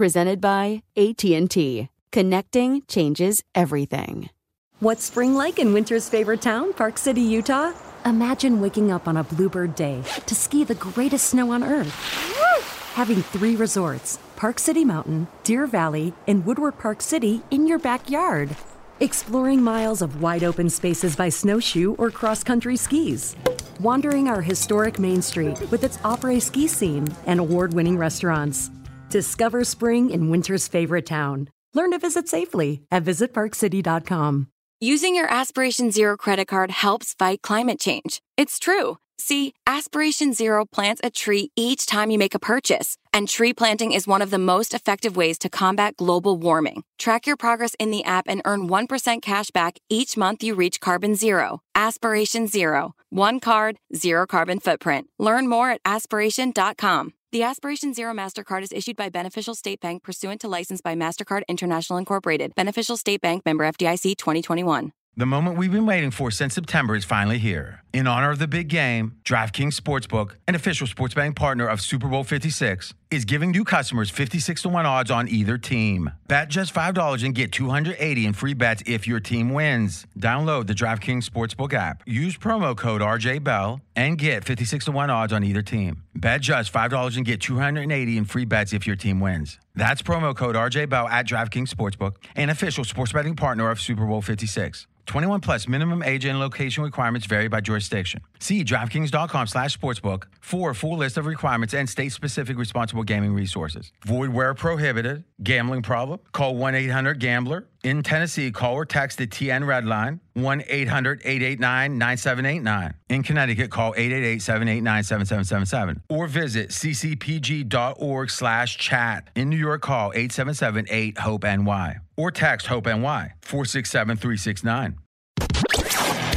presented by AT&T. Connecting changes everything. What's spring like in winter's favorite town, Park City, Utah? Imagine waking up on a bluebird day to ski the greatest snow on earth. Having three resorts, Park City Mountain, Deer Valley, and Woodward Park City in your backyard. Exploring miles of wide open spaces by snowshoe or cross country skis. Wandering our historic Main Street with its après ski scene and award winning restaurants. Discover spring in winter's favorite town. Learn to visit safely at visitparkcity.com. Using your Aspiration Zero credit card helps fight climate change. It's true. See, Aspiration Zero plants a tree each time you make a purchase, and tree planting is one of the most effective ways to combat global warming. Track your progress in the app and earn 1% cash back each month you reach carbon zero. Aspiration Zero. One card, zero carbon footprint. Learn more at aspiration.com. The Aspiration Zero MasterCard is issued by Beneficial State Bank pursuant to license by MasterCard International Incorporated. Beneficial State Bank member FDIC 2021. The moment we've been waiting for since September is finally here. In honor of the big game, DraftKings Sportsbook, an official sports betting partner of Super Bowl 56, is giving new customers 56 to 1 odds on either team. Bet just $5 and get 280 in free bets if your team wins. Download the DraftKings Sportsbook app. Use promo code RJBell and get 56 to 1 odds on either team. Bet just $5 and get 280 in free bets if your team wins. That's promo code RJBell at DraftKings Sportsbook, an official sports betting partner of Super Bowl 56. 21 plus minimum age and location requirements vary by jurisdiction. See DraftKings.com slash sportsbook for a full list of requirements and state-specific responsible gaming resources. Void where prohibited. Gambling problem? Call 1-800-GAMBLER. In Tennessee, call or text the TN Red Line, 1-800-889-9789. In Connecticut, call 888-789-7777. Or visit ccpg.org slash chat. In New York, call 877-8-HOPE-NY. Or text HOPE-NY, 467-369.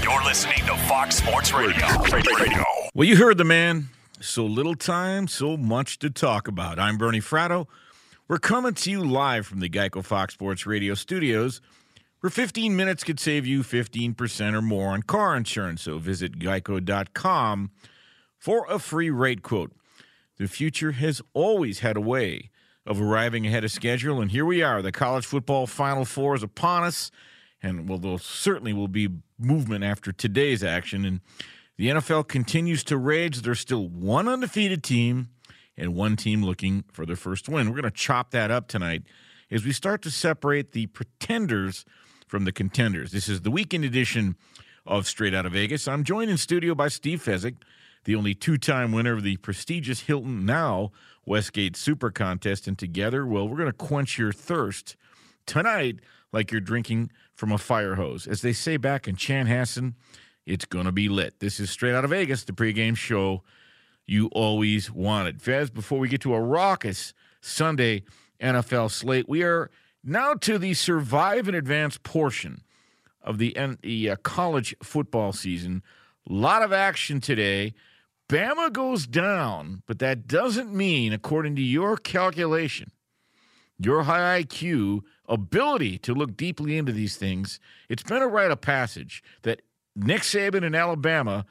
You're listening to Fox Sports Radio. Radio. Well, you heard the man. So little time, so much to talk about. I'm Bernie Fratto. We're coming to you live from the Geico Fox Sports Radio studios, where 15 minutes could save you 15% or more on car insurance. So visit geico.com for a free rate quote. The future has always had a way of arriving ahead of schedule, and here we are. The college football Final Four is upon us, and well, there certainly will be movement after today's action. And the NFL continues to rage. There's still one undefeated team and one team looking for their first win. We're going to chop that up tonight as we start to separate the pretenders from the contenders. This is the weekend edition of Straight Out of Vegas. I'm joined in studio by Steve Fezzik, the only two time winner of the prestigious Hilton Now Westgate Super Contest. And together, well, we're going to quench your thirst tonight like you're drinking from a fire hose. As they say back in Chanhassen, it's going to be lit. This is Straight Out of Vegas, the pregame show you always wanted. Fez, before we get to a raucous Sunday NFL slate, we are now to the survive and advance portion of the, the uh, college football season. A lot of action today. Bama goes down, but that doesn't mean, according to your calculation, your high IQ ability to look deeply into these things, it's been a rite of passage that Nick Saban and Alabama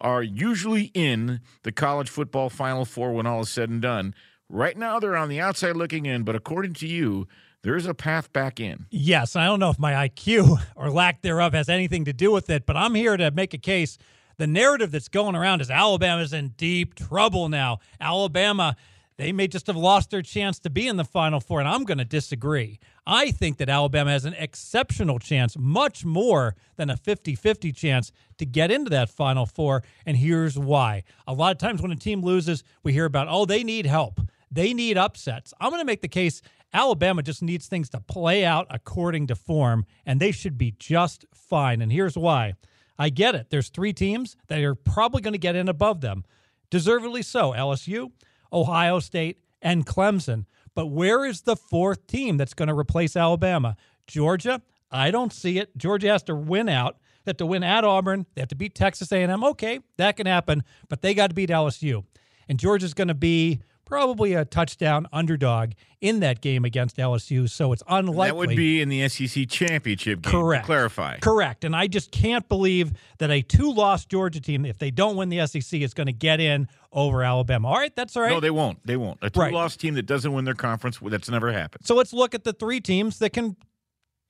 are usually in the college football Final Four when all is said and done. Right now, they're on the outside looking in, but according to you, there is a path back in. Yes, I don't know if my IQ or lack thereof has anything to do with it, but I'm here to make a case. The narrative that's going around is Alabama's in deep trouble now. Alabama they may just have lost their chance to be in the Final Four, and I'm going to disagree. I think that Alabama has an exceptional chance, much more than a 50 50 chance to get into that Final Four. And here's why. A lot of times when a team loses, we hear about, oh, they need help, they need upsets. I'm going to make the case Alabama just needs things to play out according to form, and they should be just fine. And here's why. I get it. There's three teams that are probably going to get in above them. Deservedly so. LSU, Ohio State, and Clemson. But where is the fourth team that's going to replace Alabama? Georgia? I don't see it. Georgia has to win out. They have to win at Auburn. They have to beat Texas A&M. Okay, that can happen, but they got to beat LSU. And Georgia's going to be probably a touchdown underdog in that game against LSU. So it's unlikely. That would be in the SEC championship game. Correct. clarify. Correct. And I just can't believe that a two-loss Georgia team, if they don't win the SEC, is going to get in over Alabama. All right, that's all right. No, they won't. They won't. A two-loss right. team that doesn't win their conference, that's never happened. So let's look at the three teams that can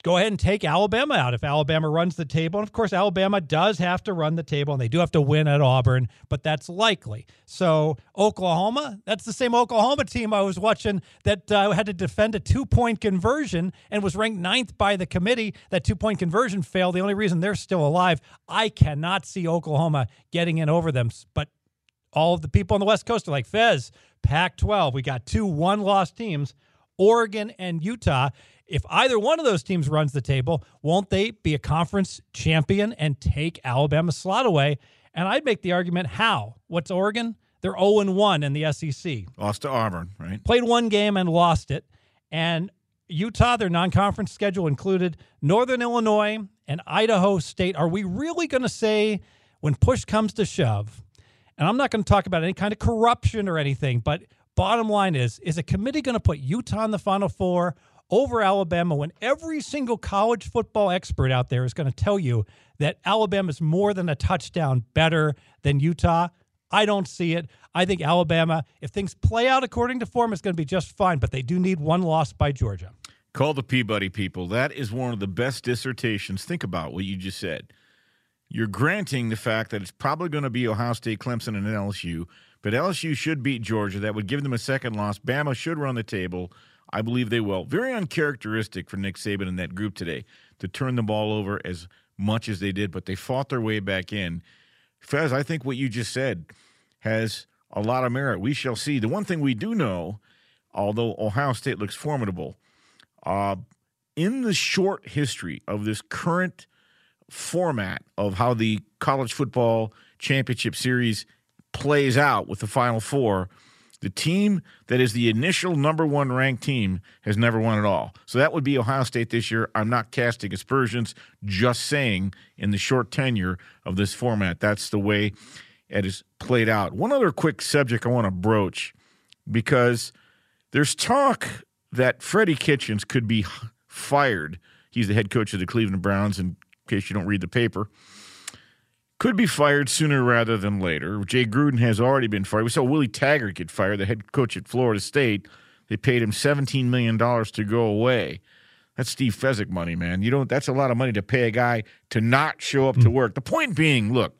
go ahead and take Alabama out if Alabama runs the table. And of course, Alabama does have to run the table and they do have to win at Auburn, but that's likely. So, Oklahoma, that's the same Oklahoma team I was watching that uh, had to defend a two point conversion and was ranked ninth by the committee. That two point conversion failed. The only reason they're still alive, I cannot see Oklahoma getting in over them. But all of the people on the West Coast are like, Fez, Pac 12, we got two one loss teams. Oregon and Utah. If either one of those teams runs the table, won't they be a conference champion and take Alabama's slot away? And I'd make the argument how? What's Oregon? They're 0 1 in the SEC. Lost to Auburn, right? Played one game and lost it. And Utah, their non conference schedule included Northern Illinois and Idaho State. Are we really going to say when push comes to shove? And I'm not going to talk about any kind of corruption or anything, but bottom line is is a committee going to put Utah in the Final Four over Alabama when every single college football expert out there is going to tell you that Alabama is more than a touchdown better than Utah. I don't see it. I think Alabama, if things play out according to form, is going to be just fine, but they do need one loss by Georgia. Call the Peabody people. That is one of the best dissertations. Think about what you just said. You're granting the fact that it's probably going to be Ohio State, Clemson, and LSU, but LSU should beat Georgia. That would give them a second loss. Bama should run the table. I believe they will. Very uncharacteristic for Nick Saban and that group today to turn the ball over as much as they did, but they fought their way back in. Fez, I think what you just said has a lot of merit. We shall see. The one thing we do know, although Ohio State looks formidable, uh, in the short history of this current format of how the college football championship series plays out with the Final Four – the team that is the initial number one ranked team has never won at all. So that would be Ohio State this year. I'm not casting aspersions, just saying in the short tenure of this format, that's the way it is played out. One other quick subject I want to broach because there's talk that Freddie Kitchens could be fired. He's the head coach of the Cleveland Browns, in case you don't read the paper could be fired sooner rather than later. Jay Gruden has already been fired. We saw Willie Taggart get fired, the head coach at Florida State. They paid him $17 million to go away. That's Steve Fezzik money, man. You don't that's a lot of money to pay a guy to not show up to hmm. work. The point being, look,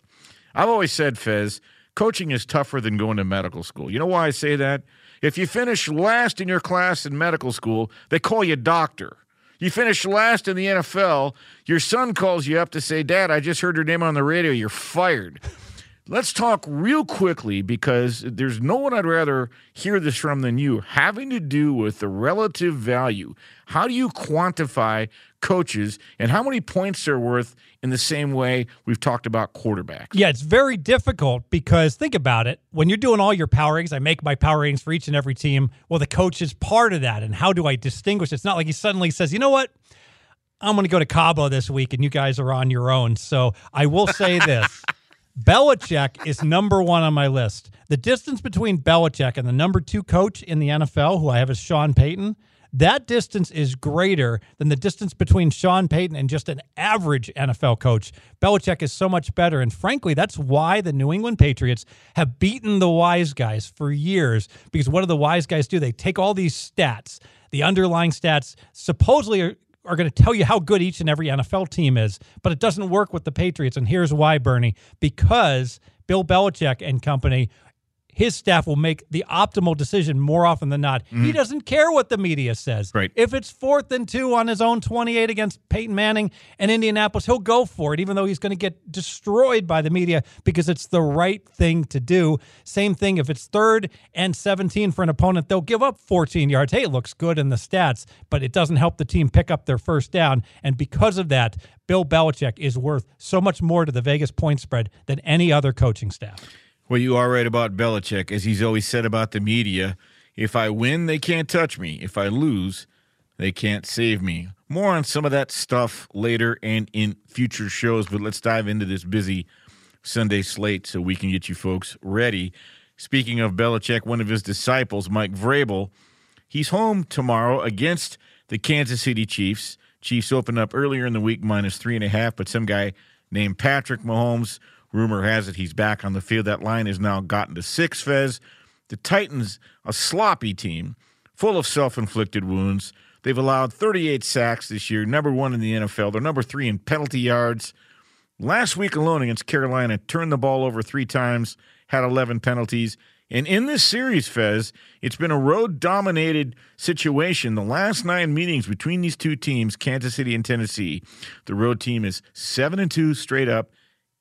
I've always said, Fez, coaching is tougher than going to medical school. You know why I say that? If you finish last in your class in medical school, they call you doctor. You finish last in the NFL. Your son calls you up to say, Dad, I just heard your name on the radio. You're fired. Let's talk real quickly because there's no one I'd rather hear this from than you, having to do with the relative value. How do you quantify coaches and how many points they're worth in the same way we've talked about quarterbacks? Yeah, it's very difficult because think about it. When you're doing all your power ratings, I make my power ratings for each and every team. Well, the coach is part of that. And how do I distinguish? It's not like he suddenly says, you know what? I'm going to go to Cabo this week and you guys are on your own. So I will say this. Belichick is number one on my list. The distance between Belichick and the number two coach in the NFL, who I have is Sean Payton, that distance is greater than the distance between Sean Payton and just an average NFL coach. Belichick is so much better. And frankly, that's why the New England Patriots have beaten the wise guys for years. Because what do the wise guys do? They take all these stats, the underlying stats, supposedly are are going to tell you how good each and every NFL team is, but it doesn't work with the Patriots. And here's why, Bernie because Bill Belichick and company his staff will make the optimal decision more often than not. Mm. He doesn't care what the media says. Right. If it's fourth and two on his own 28 against Peyton Manning and Indianapolis, he'll go for it, even though he's going to get destroyed by the media because it's the right thing to do. Same thing if it's third and 17 for an opponent, they'll give up 14 yards. Hey, it looks good in the stats, but it doesn't help the team pick up their first down. And because of that, Bill Belichick is worth so much more to the Vegas point spread than any other coaching staff. Well, you are right about Belichick, as he's always said about the media. If I win, they can't touch me. If I lose, they can't save me. More on some of that stuff later and in future shows, but let's dive into this busy Sunday slate so we can get you folks ready. Speaking of Belichick, one of his disciples, Mike Vrabel, he's home tomorrow against the Kansas City Chiefs. Chiefs opened up earlier in the week minus three and a half, but some guy named Patrick Mahomes Rumor has it he's back on the field. That line has now gotten to six, Fez. The Titans, a sloppy team, full of self inflicted wounds. They've allowed 38 sacks this year, number one in the NFL. They're number three in penalty yards. Last week alone against Carolina, turned the ball over three times, had 11 penalties. And in this series, Fez, it's been a road dominated situation. The last nine meetings between these two teams, Kansas City and Tennessee, the road team is 7 and 2 straight up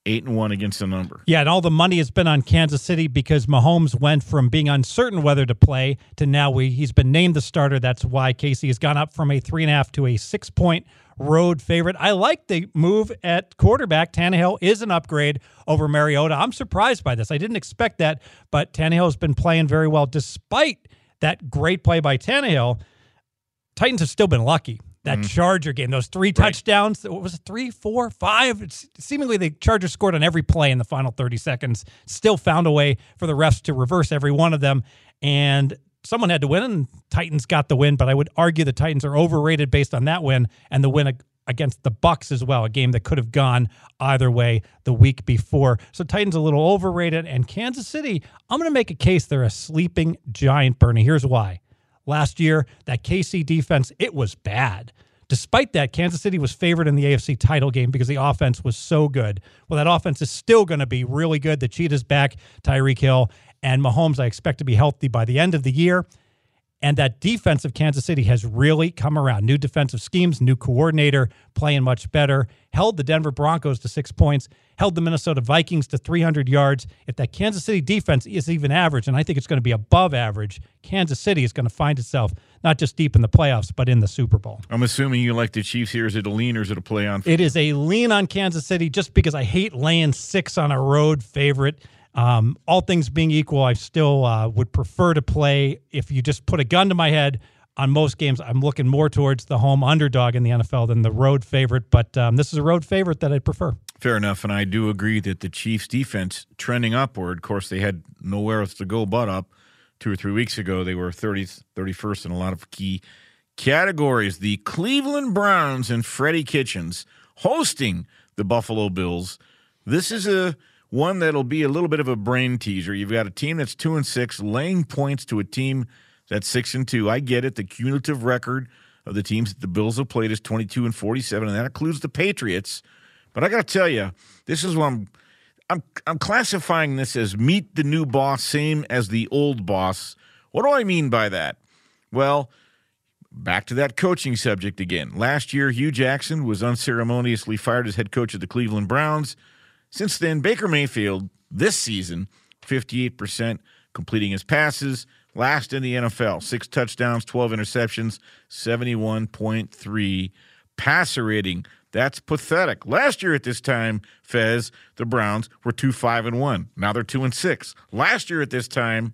eight and one against the number. Yeah, and all the money has been on Kansas City because Mahomes went from being uncertain whether to play to now we he's been named the starter. That's why KC has gone up from a three and a half to a six point road favorite. I like the move at quarterback. Tannehill is an upgrade over Mariota. I'm surprised by this. I didn't expect that, but Tannehill has been playing very well despite that great play by Tannehill. Titans have still been lucky that mm-hmm. Charger game, those three touchdowns. Right. What was it? Three, four, five? It's seemingly the Chargers scored on every play in the final 30 seconds, still found a way for the refs to reverse every one of them. And someone had to win, and Titans got the win. But I would argue the Titans are overrated based on that win and the win against the Bucks as well, a game that could have gone either way the week before. So Titans a little overrated, and Kansas City. I'm going to make a case they're a sleeping giant. Bernie, here's why last year. That KC defense, it was bad. Despite that, Kansas City was favored in the AFC title game because the offense was so good. Well, that offense is still going to be really good. The Cheetah's back, Tyreek Hill, and Mahomes, I expect to be healthy by the end of the year. And that defense of Kansas City has really come around. New defensive schemes, new coordinator, playing much better. Held the Denver Broncos to six points, held the Minnesota Vikings to 300 yards. If that Kansas City defense is even average, and I think it's going to be above average, Kansas City is going to find itself not just deep in the playoffs, but in the Super Bowl. I'm assuming you like the Chiefs here. Is it a lean or is it a play on? It is a lean on Kansas City just because I hate laying six on a road favorite. Um, all things being equal, I still uh, would prefer to play. If you just put a gun to my head on most games, I'm looking more towards the home underdog in the NFL than the road favorite. But um, this is a road favorite that I prefer. Fair enough, and I do agree that the Chiefs' defense trending upward. Of course, they had nowhere else to go but up. Two or three weeks ago, they were 30th, 31st in a lot of key categories. The Cleveland Browns and Freddie Kitchens hosting the Buffalo Bills. This is a one that'll be a little bit of a brain teaser. You've got a team that's two and six, laying points to a team that's six and two. I get it. The cumulative record of the teams that the Bills have played is 22 and 47, and that includes the Patriots. But I got to tell you, this is what I'm. I'm I'm classifying this as meet the new boss, same as the old boss. What do I mean by that? Well, back to that coaching subject again. Last year, Hue Jackson was unceremoniously fired as head coach of the Cleveland Browns. Since then, Baker Mayfield, this season, 58% completing his passes, last in the NFL, six touchdowns, 12 interceptions, 71.3 passer rating. That's pathetic. Last year at this time, Fez, the Browns were 2 5 and 1. Now they're 2 and 6. Last year at this time,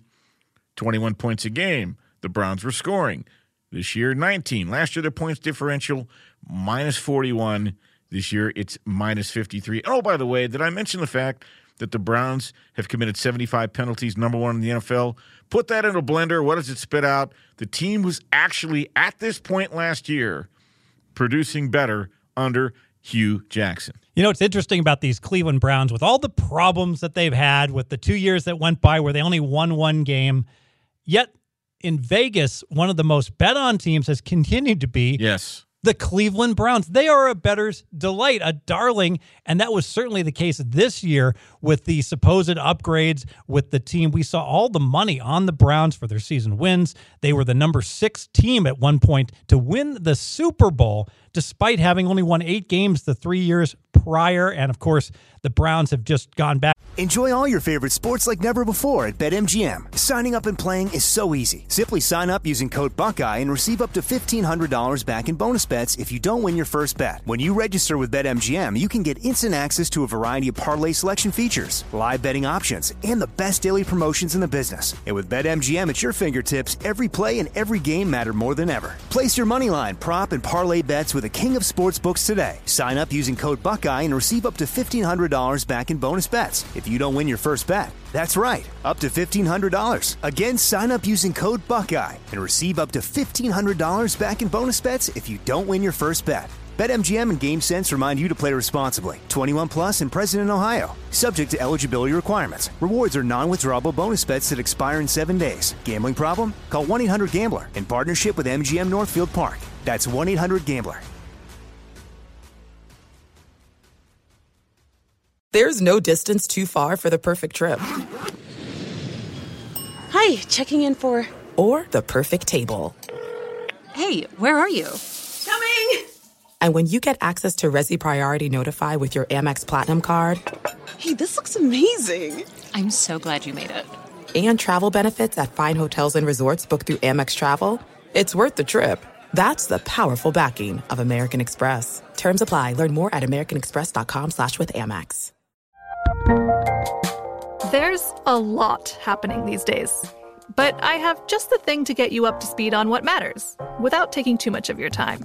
21 points a game. The Browns were scoring. This year, 19. Last year, their points differential minus 41. This year, it's minus 53. Oh, by the way, did I mention the fact that the Browns have committed 75 penalties, number one in the NFL? Put that in a blender. What does it spit out? The team was actually, at this point last year, producing better under Hue Jackson. You know, it's interesting about these Cleveland Browns with all the problems that they've had with the two years that went by where they only won one game. Yet in Vegas, one of the most bet on teams has continued to be yes the Cleveland Browns. They are a bettor's delight, a darling. And that was certainly the case this year with the supposed upgrades with the team. We saw all the money on the Browns for their season wins. They were the number six team at one point to win the Super Bowl, despite having only won eight games the three years prior. And of course, the Browns have just gone back. Enjoy all your favorite sports like never before at BetMGM. Signing up and playing is so easy. Simply sign up using code Buckeye and receive up to $1,500 back in bonus bets if you don't win your first bet. When you register with BetMGM, you can get instant access to a variety of parlay selection features, live betting options, and the best daily promotions in the business. And with BetMGM at your fingertips, every play and every game matter more than ever. Place your moneyline, prop, and parlay bets with the king of sportsbooks today. Sign up using code Buckeye and receive up to $1,500 back in bonus bets if you don't win your first bet. That's right, up to $1,500. Again, sign up using code Buckeye and receive up to $1,500 back in bonus bets if you don't win your first bet. BetMGM and GameSense remind you to play responsibly. 21 plus and present in Ohio. Subject to eligibility requirements. Rewards are non-withdrawable bonus bets that expire in seven days. Gambling problem? Call 1-800-GAMBLER in partnership with MGM Northfield Park. That's 1-800-GAMBLER. There's no distance too far for the perfect trip. Hi, checking in for... Or the perfect table. Hey, where are you? Coming! And when you get access to Resy Priority Notify with your Amex Platinum card... Hey, this looks amazing! I'm so glad you made it. And travel benefits at fine hotels and resorts booked through Amex Travel, it's worth the trip. That's the powerful backing of American Express. Terms apply. Learn more at americanexpress.com slash with Amex. There's a lot happening these days, but I have just the thing to get you up to speed on what matters without taking too much of your time.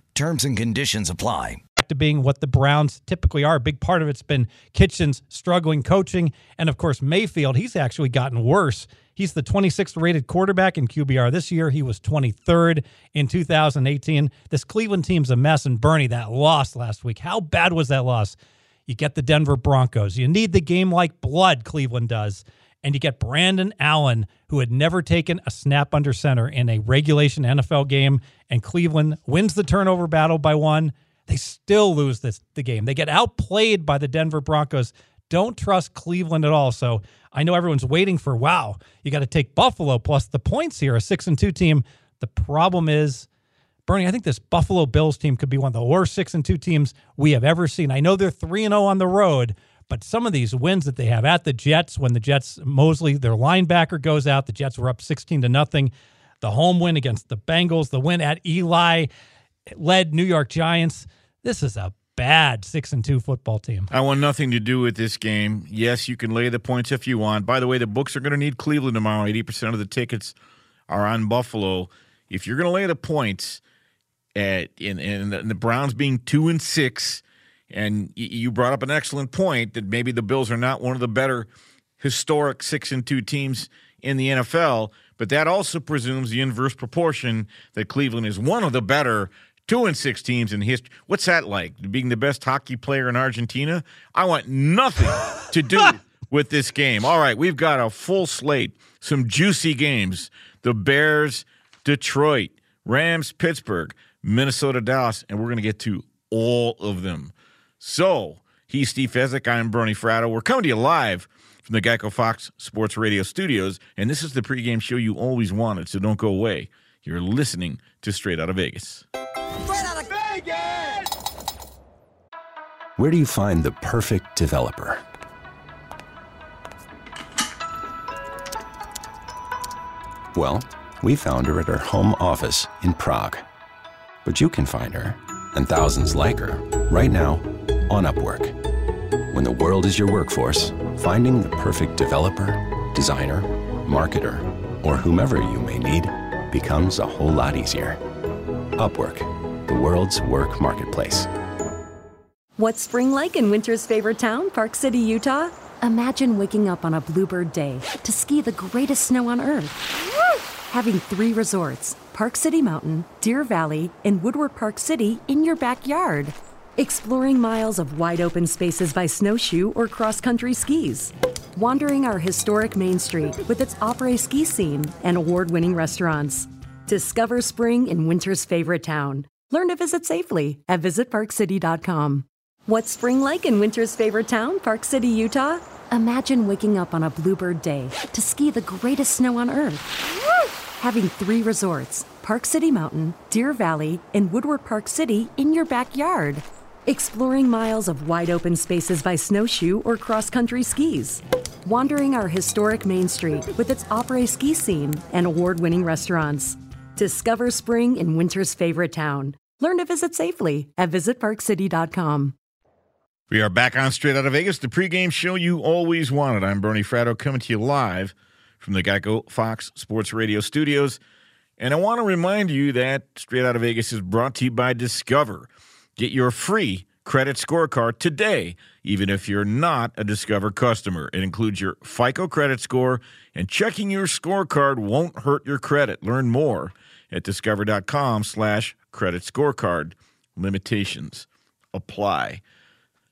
Terms and conditions apply. Back to being what the Browns typically are. A big part of it's been Kitchens struggling coaching. And of course, Mayfield, he's actually gotten worse. He's the 26th rated quarterback in QBR this year. He was 23rd in 2018. This Cleveland team's a mess. And Bernie, that loss last week, how bad was that loss? You get the Denver Broncos. You need the game like blood, Cleveland does and you get Brandon Allen, who had never taken a snap under center in a regulation NFL game, and Cleveland wins the turnover battle by one. They still lose this the game. They get outplayed by the Denver Broncos. Don't trust Cleveland at all. So I know everyone's waiting for wow, you got to take Buffalo plus the points here, a six and two team. The problem is, Bernie, I think this Buffalo Bills team could be one of the worst six and two teams we have ever seen. I know they're three and zero on the road, but some of these wins that they have at the Jets, when the Jets Mosley, their linebacker goes out, the Jets were up 16 to nothing. The home win against the Bengals, the win at Eli led New York Giants. This is a bad six and two football team. I want nothing to do with this game. Yes, you can lay the points if you want. By the way, the books are going to need Cleveland tomorrow. Eighty percent of the tickets are on Buffalo. If you're going to lay the points at in, in the, in the Browns being two and six, and you brought up an excellent point that maybe the Bills are not one of the better historic six and two teams in the NFL, but that also presumes the inverse proportion that Cleveland is one of the better two and six teams in history. What's that like? Being the best hockey player in Argentina? I want nothing to do with this game. All right, we've got a full slate, some juicy games. The Bears, Detroit, Rams, Pittsburgh, Minnesota, Dallas, and we're going to get to all of them. So, he's Steve Fezzik. I'm Bernie Fratto. We're coming to you live from the Geico Fox Sports Radio studios, and this is the pregame show you always wanted, so don't go away. You're listening to Straight Out of Vegas. Straight Out of Vegas! Where do you find the perfect developer? Well, we found her at her home office in Prague. But you can find her, and thousands like her, right now on Upwork. When the world is your workforce, finding the perfect developer, designer, marketer, or whomever you may need becomes a whole lot easier. Upwork, the world's work marketplace. What's spring like in winter's favorite town, Park City, Utah? Imagine waking up on a bluebird day to ski the greatest snow on earth. Having three resorts Park City Mountain, Deer Valley, and Woodward Park City in your backyard. Exploring miles of wide open spaces by snowshoe or cross country skis. Wandering our historic Main Street with its après ski scene and award winning restaurants. Discover spring in winter's favorite town. Learn to visit safely at visitparkcity.com. What's spring like in winter's favorite town, Park City, Utah? Imagine waking up on a bluebird day to ski the greatest snow on earth. Having three resorts Park City Mountain, Deer Valley, and Woodward Park City in your backyard. Exploring miles of wide open spaces by snowshoe or cross country skis. Wandering our historic Main Street with its après ski scene and award winning restaurants. Discover spring in winter's favorite town. Learn to visit safely at visitparkcity.com. We are back on Straight Out of Vegas, the pregame show you always wanted. I'm Bernie Fratto coming to you live from the Geico Fox Sports Radio studios. And I want to remind you that Straight Out of Vegas is brought to you by Discover. Get your free credit scorecard today, even if you're not a Discover customer. It includes your FICO credit score, and checking your scorecard won't hurt your credit. Learn more at discover.com slash credit scorecard. Limitations apply.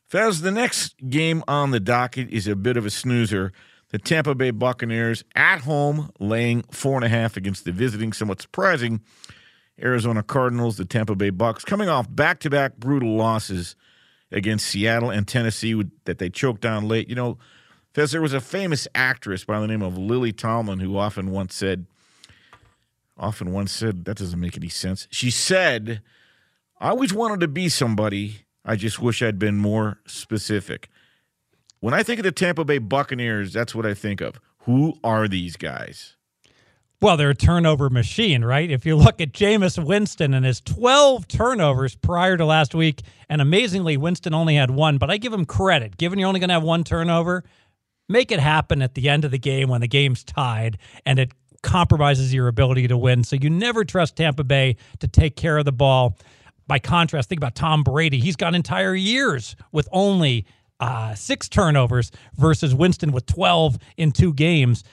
Fez, the next game on the docket is a bit of a snoozer. The Tampa Bay Buccaneers at home laying four and a half against the visiting, somewhat surprising Arizona Cardinals, the Tampa Bay Bucks, coming off back to back brutal losses against Seattle and Tennessee that they choked down late. You know, Fez, there was a famous actress by the name of Lily Tomlin who often once said, often once said, that doesn't make any sense. She said, I always wanted to be somebody. I just wish I'd been more specific. When I think of the Tampa Bay Buccaneers, that's what I think of. Who are these guys? Well, they're a turnover machine, right? If you look at Jameis Winston and his 12 turnovers prior to last week, and amazingly, Winston only had one, but I give him credit. Given you're only going to have one turnover, make it happen at the end of the game when the game's tied and it compromises your ability to win. So you never trust Tampa Bay to take care of the ball. By contrast, think about Tom Brady. He's got entire years with only uh, six turnovers versus Winston with 12 in two games.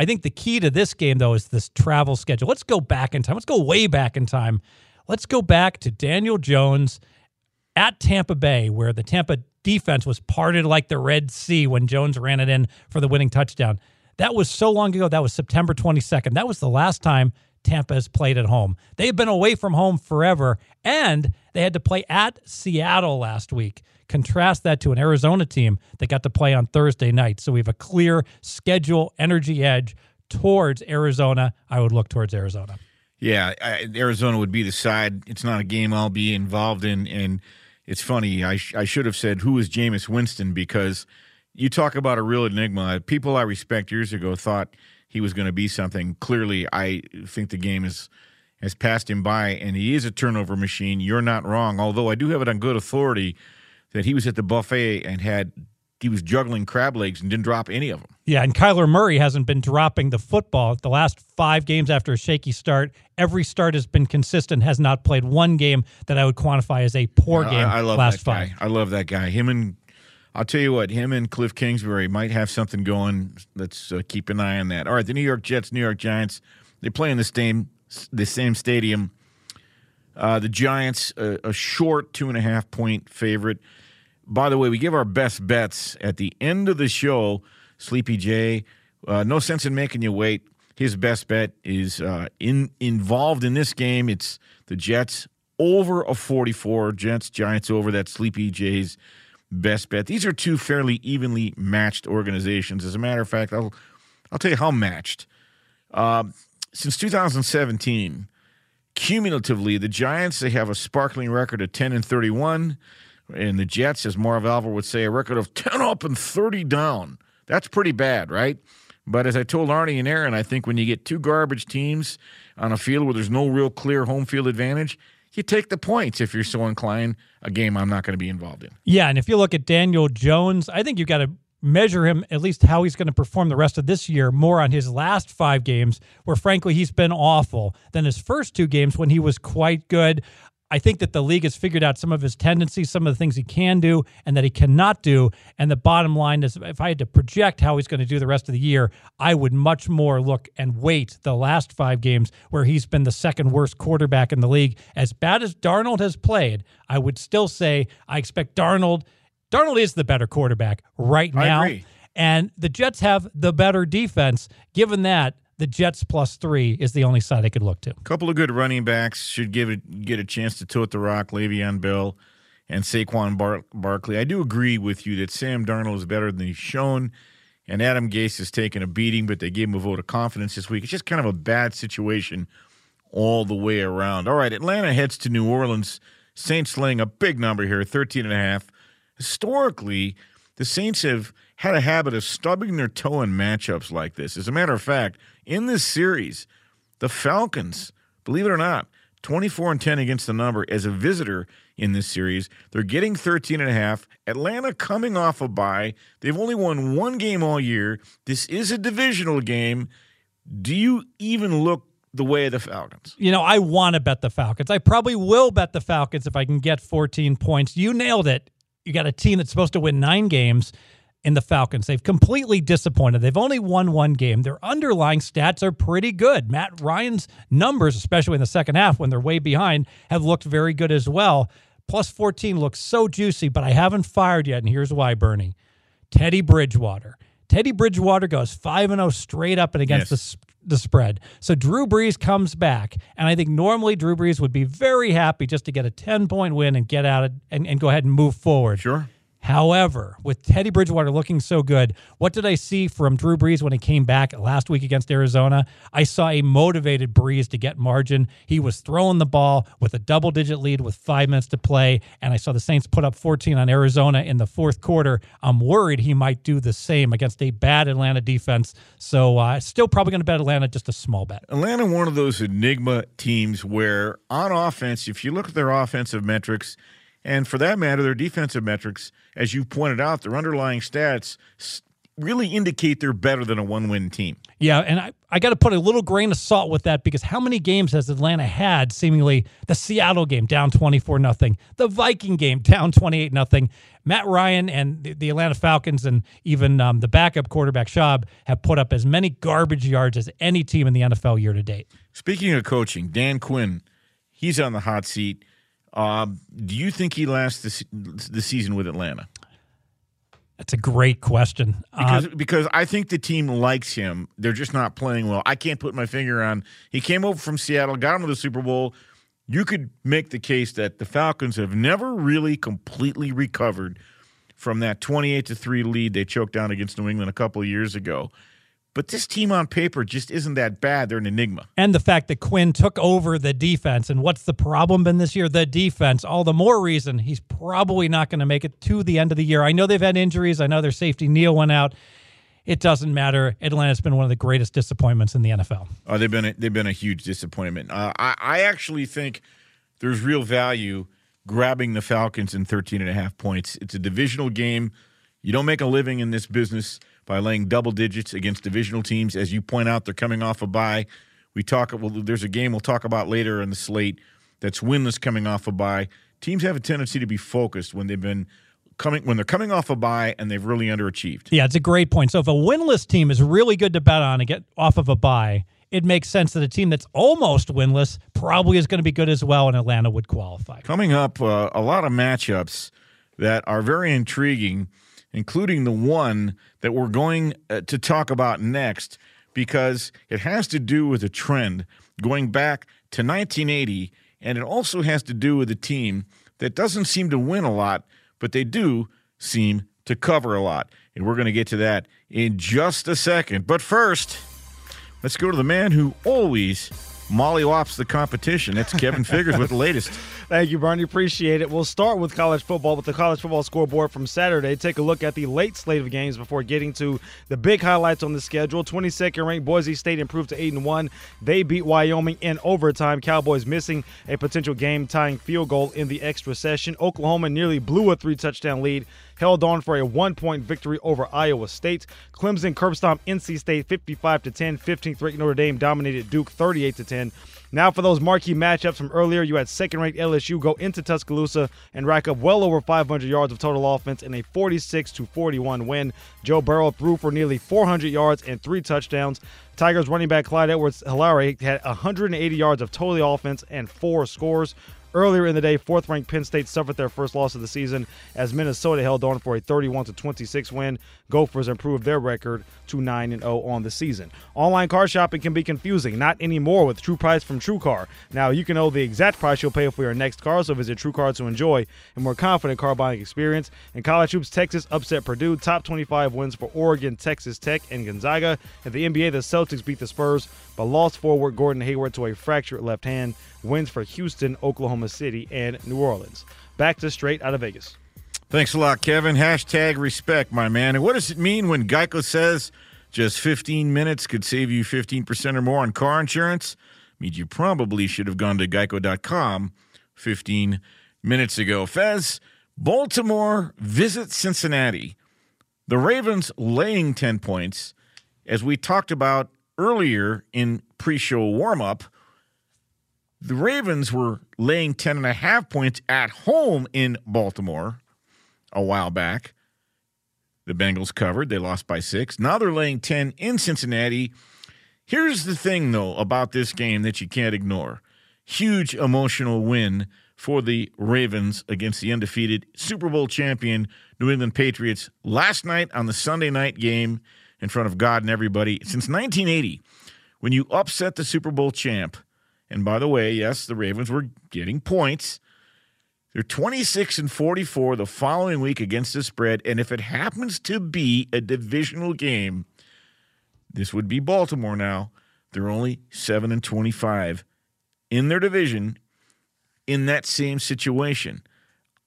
I think the key to this game, though, is this travel schedule. Let's go back in time. Let's go way back in time. Let's go back to Daniel Jones at Tampa Bay, where the Tampa defense was parted like the Red Sea when Jones ran it in for the winning touchdown. That was so long ago. That was September 22nd. That was the last time Tampa has played at home. They've been away from home forever, and they had to play at Seattle last week. Contrast that to an Arizona team that got to play on Thursday night. So we have a clear schedule energy edge towards Arizona. I would look towards Arizona. Yeah, I, Arizona would be the side. It's not a game I'll be involved in. And it's funny, I, sh- I should have said, who is Jameis Winston? Because you talk about a real enigma. People I respect years ago thought he was going to be something. Clearly, I think the game is has passed him by, and he is a turnover machine. You're not wrong. Although I do have it on good authority that he was at the buffet and had he was juggling crab legs and didn't drop any of them. Yeah, and Kyler Murray hasn't been dropping the football the last five games after a shaky start. Every start has been consistent. Has not played one game that I would quantify as a poor game. I, I love last that guy. five. I love that guy. Him and I'll tell you what, him and Cliff Kingsbury might have something going. Let's uh, keep an eye on that. All right, the New York Jets, New York Giants. They play in the same the same stadium. Uh, the Giants, uh, a short two and a half point favorite. By the way, we give our best bets at the end of the show. Sleepy J, uh, no sense in making you wait. His best bet is uh, in involved in this game. It's the Jets over a 44. Jets, Giants over that Sleepy J's best bet. These are two fairly evenly matched organizations. As a matter of fact, I'll I'll tell you how matched. Uh, since 2017, cumulatively, the Giants they have a sparkling record of 10 and 31, and the Jets, as Marv Albert would say, a record of 10 up and 30 down. That's pretty bad, right? But as I told Arnie and Aaron, I think when you get two garbage teams on a field where there's no real clear home field advantage, you take the points if you're so inclined. A game I'm not going to be involved in. Yeah, and if you look at Daniel Jones, I think you've got to measure him at least how he's going to perform the rest of this year more on his last five games, where frankly he's been awful, than his first two games when he was quite good. I think that the league has figured out some of his tendencies, some of the things he can do and that he cannot do. And the bottom line is, if I had to project how he's going to do the rest of the year, I would much more look and weight the last five games where he's been the second worst quarterback in the league. As bad as Darnold has played, I would still say I expect Darnold. Darnold is the better quarterback right I now. agree. And the Jets have the better defense. Given that, the Jets plus three is the only side I could look to. A couple of good running backs should give it get a chance to tote the rock. Le'Veon Bell and Saquon Bar- Barkley. I do agree with you that Sam Darnold is better than he's shown, and Adam Gase has taken a beating, but they gave him a vote of confidence this week. It's just kind of a bad situation all the way around. All right, Atlanta heads to New Orleans. Saints laying a big number here, 13 and a half. Historically, the Saints have had a habit of stubbing their toe in matchups like this. As a matter of fact, in this series, the Falcons, believe it or not, 24 and 10 against the number as a visitor in this series. They're getting 13 and a half. Atlanta coming off a bye. They've only won one game all year. This is a divisional game. Do you even look the way of the Falcons? You know, I want to bet the Falcons. I probably will bet the Falcons if I can get 14 points. You nailed it. You got a team that's supposed to win nine games in the Falcons. They've completely disappointed. They've only won one game. Their underlying stats are pretty good. Matt Ryan's numbers, especially in the second half when they're way behind, have looked very good as well. Plus 14 looks so juicy, but I haven't fired yet. And here's why, Bernie. Teddy Bridgewater. Teddy Bridgewater goes 5 0 straight up and against Yes. the, the spread. So Drew Brees comes back. And I think normally Drew Brees would be very happy just to get a 10 point win and get out of, and, and go ahead and move forward. Sure. However, with Teddy Bridgewater looking so good, what did I see from Drew Brees when he came back last week against Arizona? I saw a motivated Brees to get margin. He was throwing the ball with a double digit lead with five minutes to play, and I saw the Saints put up 14 on Arizona in the fourth quarter. I'm worried he might do the same against a bad Atlanta defense. So, uh, still probably going to bet Atlanta, just a small bet. Atlanta, one of those enigma teams where on offense, if you look at their offensive metrics, and for that matter, their defensive metrics, as you pointed out, their underlying stats really indicate they're better than a one win team. Yeah, and I, I got to put a little grain of salt with that because how many games has Atlanta had seemingly the Seattle game down 24 nothing, the Viking game down 28 nothing. Matt Ryan and the, the Atlanta Falcons and even um, the backup quarterback Schaub have put up as many garbage yards as any team in the NFL year to date. Speaking of coaching, Dan Quinn, he's on the hot seat. Um, do you think he lasts the, the season with Atlanta? That's a great question. Uh, Because because I think the team likes him. They're just not playing well. I can't put my finger on. He came over from Seattle, got him to the Super Bowl. You could make the case that the Falcons have never really completely recovered from that 28 to 3 lead they choked down against New England a couple of years ago. But this team on paper just isn't that bad. They're an enigma. and the fact that Quinn took over the defense. And what's the problem been this year? The defense. All the more reason he's probably not going to make it to the end of the year. I know they've had injuries. I know their safety Neal went out. it doesn't matter. Atlanta's been one of the greatest disappointments in the NFL. Oh, they've been a, they've been a huge disappointment. Uh, I, I actually think there's real value grabbing the Falcons in 13 and a half points. It's a divisional game. You don't make a living in this business by laying double digits against divisional teams. As you point out, they're coming off a bye. We talk. Well, there's a game we'll talk about later in the slate that's winless coming off a bye. Teams have a tendency to be focused when they've been coming when they're coming off a bye and they've really underachieved. Yeah, it's a great point. So if a winless team is really good to bet on and get off of a bye, it makes sense that a team that's almost winless probably is going to be good as well, and Atlanta would qualify. Coming up, uh, a lot of matchups that are very intriguing, including the one that we're going uh, to talk about next because it has to do with a trend going back to 1980, and it also has to do with a team that doesn't seem to win a lot, but they do seem to cover a lot. And we're going to get to that in just a second. But first, let's go to the man who always mollywops the competition. It's Kevin Figures with the latest. Thank you, Bernie. Appreciate it. We'll start with college football with the college football scoreboard from Saturday. Take a look at the late slate of games before getting to the big highlights on the schedule. 22nd ranked Boise State improved to 8 and 1. They beat Wyoming in overtime. Cowboys missing a potential game tying field goal in the extra session. Oklahoma nearly blew a three touchdown lead held on for a one point victory over Iowa State. Clemson curb stomped NC State 55 to 10. 15th ranked Notre Dame dominated Duke 38 to 10. Now, for those marquee matchups from earlier, you had second ranked LSU go into Tuscaloosa and rack up well over 500 yards of total offense in a 46 to 41 win. Joe Burrow threw for nearly 400 yards and three touchdowns. Tigers running back Clyde Edwards Helaire had 180 yards of total offense and four scores. Earlier in the day, fourth ranked Penn State suffered their first loss of the season as Minnesota held on for a 31 26 win. Gophers improved their record to 9 0 on the season. Online car shopping can be confusing, not anymore with True Price from True Car. Now, you can know the exact price you'll pay for your next car, so visit True Car to enjoy a more confident car buying experience. In college hoops, Texas upset Purdue. Top 25 wins for Oregon, Texas Tech, and Gonzaga. In the NBA, the Celtics beat the Spurs, but lost forward Gordon Hayward to a fractured left hand. Wins for Houston, Oklahoma City, and New Orleans. Back to straight out of Vegas. Thanks a lot, Kevin. Hashtag respect, my man. And what does it mean when Geico says just 15 minutes could save you 15% or more on car insurance? Means you probably should have gone to geico.com 15 minutes ago. Fez, Baltimore visit Cincinnati. The Ravens laying 10 points. As we talked about earlier in pre show warm up, the Ravens were laying 10 and a half points at home in Baltimore a while back. The Bengals covered. They lost by six. Now they're laying 10 in Cincinnati. Here's the thing, though, about this game that you can't ignore huge emotional win for the Ravens against the undefeated Super Bowl champion New England Patriots last night on the Sunday night game in front of God and everybody. Since 1980, when you upset the Super Bowl champ, and by the way, yes, the Ravens were getting points. They're 26 and 44 the following week against the spread. And if it happens to be a divisional game, this would be Baltimore now. They're only 7 and 25 in their division in that same situation.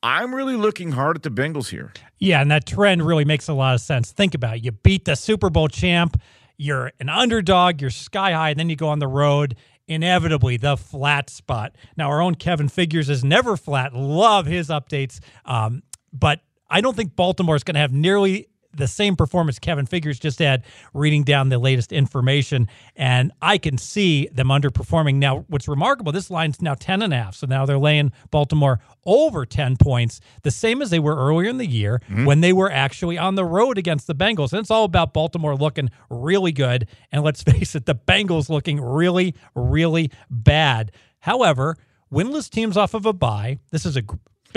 I'm really looking hard at the Bengals here. Yeah, and that trend really makes a lot of sense. Think about it. You beat the Super Bowl champ, you're an underdog, you're sky high, and then you go on the road inevitably the flat spot. Now, our own Kevin Figures is never flat. Love his updates. Um, but I don't think Baltimore is going to have nearly the same performance Kevin Figures just had reading down the latest information. And I can see them underperforming. Now, what's remarkable, this line's now 10 and a half. So now they're laying Baltimore over 10 points, the same as they were earlier in the year mm-hmm. when they were actually on the road against the Bengals. And it's all about Baltimore looking really good. And let's face it, the Bengals looking really, really bad. However, winless teams off of a bye. This is a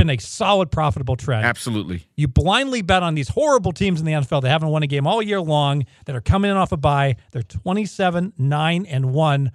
been a solid, profitable trend. Absolutely. You blindly bet on these horrible teams in the NFL that haven't won a game all year long, that are coming in off a bye. They're 27, 9, and 1,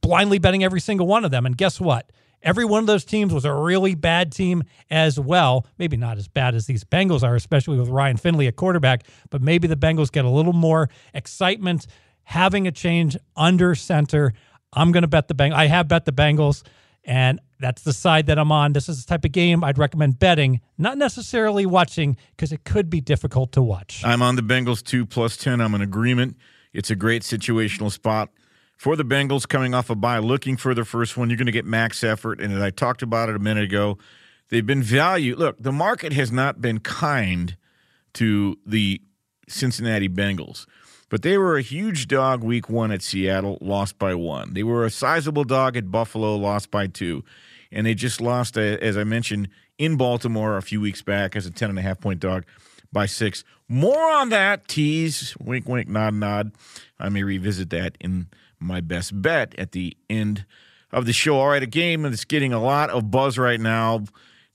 blindly betting every single one of them. And guess what? Every one of those teams was a really bad team as well. Maybe not as bad as these Bengals are, especially with Ryan Finley at quarterback, but maybe the Bengals get a little more excitement having a change under center. I'm going to bet the Bengals. I have bet the Bengals And that's the side that I'm on. This is the type of game I'd recommend betting, not necessarily watching, because it could be difficult to watch. I'm on the Bengals 2 plus 10. I'm in agreement. It's a great situational spot for the Bengals coming off a bye, looking for their first one. You're going to get max effort. And as I talked about it a minute ago, they've been valued. Look, the market has not been kind to the Cincinnati Bengals. But they were a huge dog week one at Seattle, lost by one. They were a sizable dog at Buffalo, lost by two. And they just lost, uh, as I mentioned, in Baltimore a few weeks back as a 10.5 point dog by six. More on that, tease, wink, wink, nod, nod. I may revisit that in my best bet at the end of the show. All right, a game that's getting a lot of buzz right now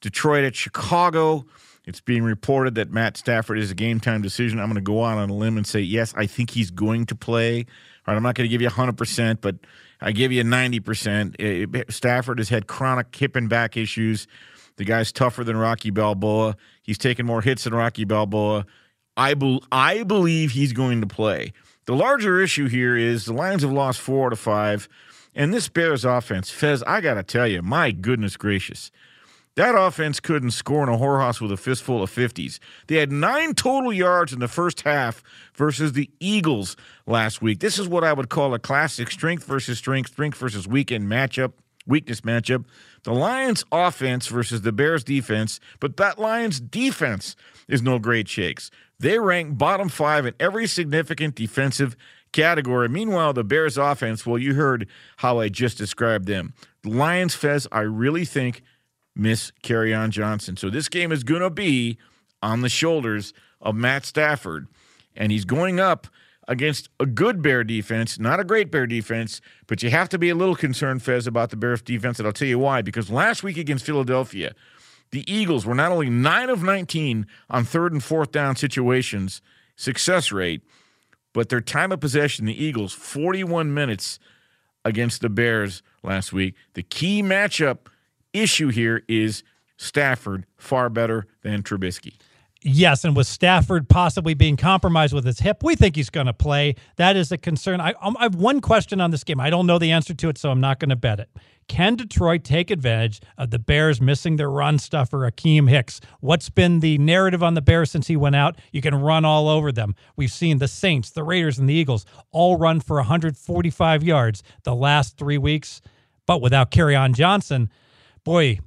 Detroit at Chicago. It's being reported that Matt Stafford is a game time decision. I'm going to go out on a limb and say, yes, I think he's going to play. All right, I'm not going to give you 100%, but I give you 90%. Eh, eh, Stafford has had chronic hip and back issues. The guy's tougher than Rocky Balboa. He's taken more hits than Rocky Balboa. I, be- I believe he's going to play. The larger issue here is the Lions have lost four out of five. And this Bears offense, Fez, I got to tell you, my goodness gracious. That offense couldn't score in a whorehouse with a fistful of 50s. They had nine total yards in the first half versus the Eagles last week. This is what I would call a classic strength versus strength, strength versus weekend matchup, weakness matchup. The Lions offense versus the Bears defense, but that Lions defense is no great shakes. They rank bottom five in every significant defensive category. Meanwhile, the Bears offense, well, you heard how I just described them. The Lions, Fez, I really think – miss Kerryon Johnson. So this game is going to be on the shoulders of Matt Stafford, and he's going up against a good Bear defense, not a great Bear defense, but you have to be a little concerned, Fez, about the Bears defense, and I'll tell you why. Because last week against Philadelphia, the Eagles were not only 9 of 19 on third and fourth down situations, success rate, but their time of possession, the Eagles, 41 minutes against the Bears last week. The key matchup – issue here is Stafford far better than Trubisky. Yes, and with Stafford possibly being compromised with his hip, we think he's going to play. That is a concern. I, um, I, have one question on this game. I don't know the answer to it, so I'm not going to bet it. Can Detroit take advantage of the Bears missing their run stuffer, Akiem Hicks? What's been the narrative on the Bears since he went out? You can run all over them. We've seen the Saints, the Raiders, and the Eagles all run for 145 yards the last three weeks, but without Kerryon Johnson – boy,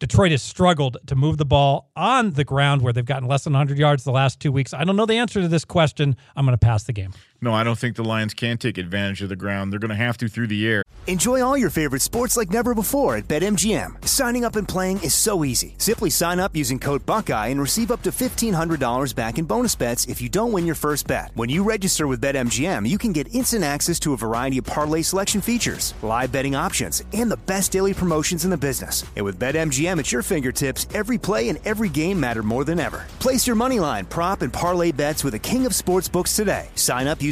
Detroit has struggled to move the ball on the ground where they've gotten less than 100 yards the last two weeks. I don't know the answer to this question. I'm going to pass the game. No, I don't think the Lions can take advantage of the ground. They're going to have to through the air. Enjoy all your favorite sports like never before at BetMGM. Signing up and playing is so easy. Simply sign up using code Buckeye and receive up to $1,500 back in bonus bets if you don't win your first bet. When you register with BetMGM, you can get instant access to a variety of parlay selection features, live betting options, and the best daily promotions in the business. And with BetMGM at your fingertips, every play and every game matter more than ever. Place your moneyline, prop, and parlay bets with the king of sportsbooks today. Sign up using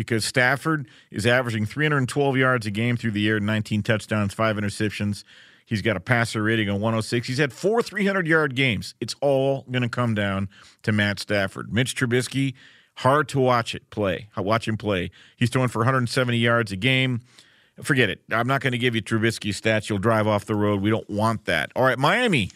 Because Stafford is averaging 312 yards a game through the year, 19 touchdowns, five interceptions. He's got a passer rating of 106. He's had four 300 yard games. It's all going to come down to Matt Stafford. Mitch Trubisky, hard to watch it play. Watch him play. He's throwing for 170 yards a game. Forget it. I'm not going to give you Trubisky stats. You'll drive off the road. We don't want that. All right, Miami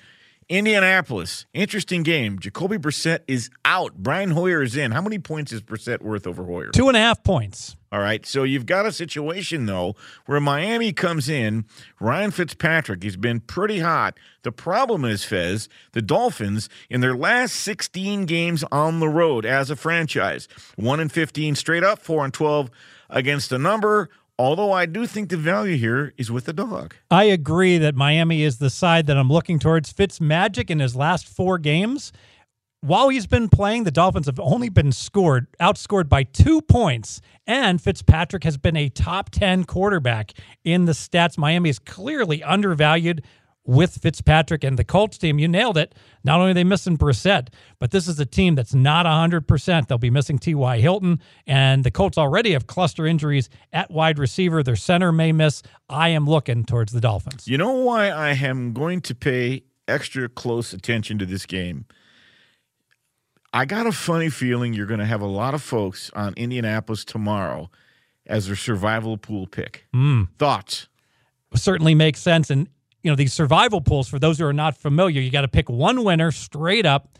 Indianapolis, interesting game. Jacoby Brissett is out. Brian Hoyer is in. How many points is Brissett worth over Hoyer? Two and a half points. All right. So you've got a situation, though, where Miami comes in. Ryan Fitzpatrick, he's been pretty hot. The problem is, Fez, the Dolphins, in their last 16 games on the road as a franchise, 1 and 15 straight up, 4 and 12 against the number Although I do think the value here is with the dog. I agree that Miami is the side that I'm looking towards. Fitz magic in his last four games. While he's been playing, the Dolphins have only been scored, outscored by two points. And Fitzpatrick has been a top 10 quarterback in the stats. Miami is clearly undervalued with Fitzpatrick and the Colts team. You nailed it. Not only are they missing Brissett, but this is a team that's not 100%. They'll be missing T.Y. Hilton, and the Colts already have cluster injuries at wide receiver. Their center may miss. I am looking towards the Dolphins. You know why I am going to pay extra close attention to this game? I got a funny feeling you're going to have a lot of folks on Indianapolis tomorrow as their survival pool pick. Mm. Thoughts? Certainly makes sense. And you know, these survival pools, for those who are not familiar, you got to pick one winner straight up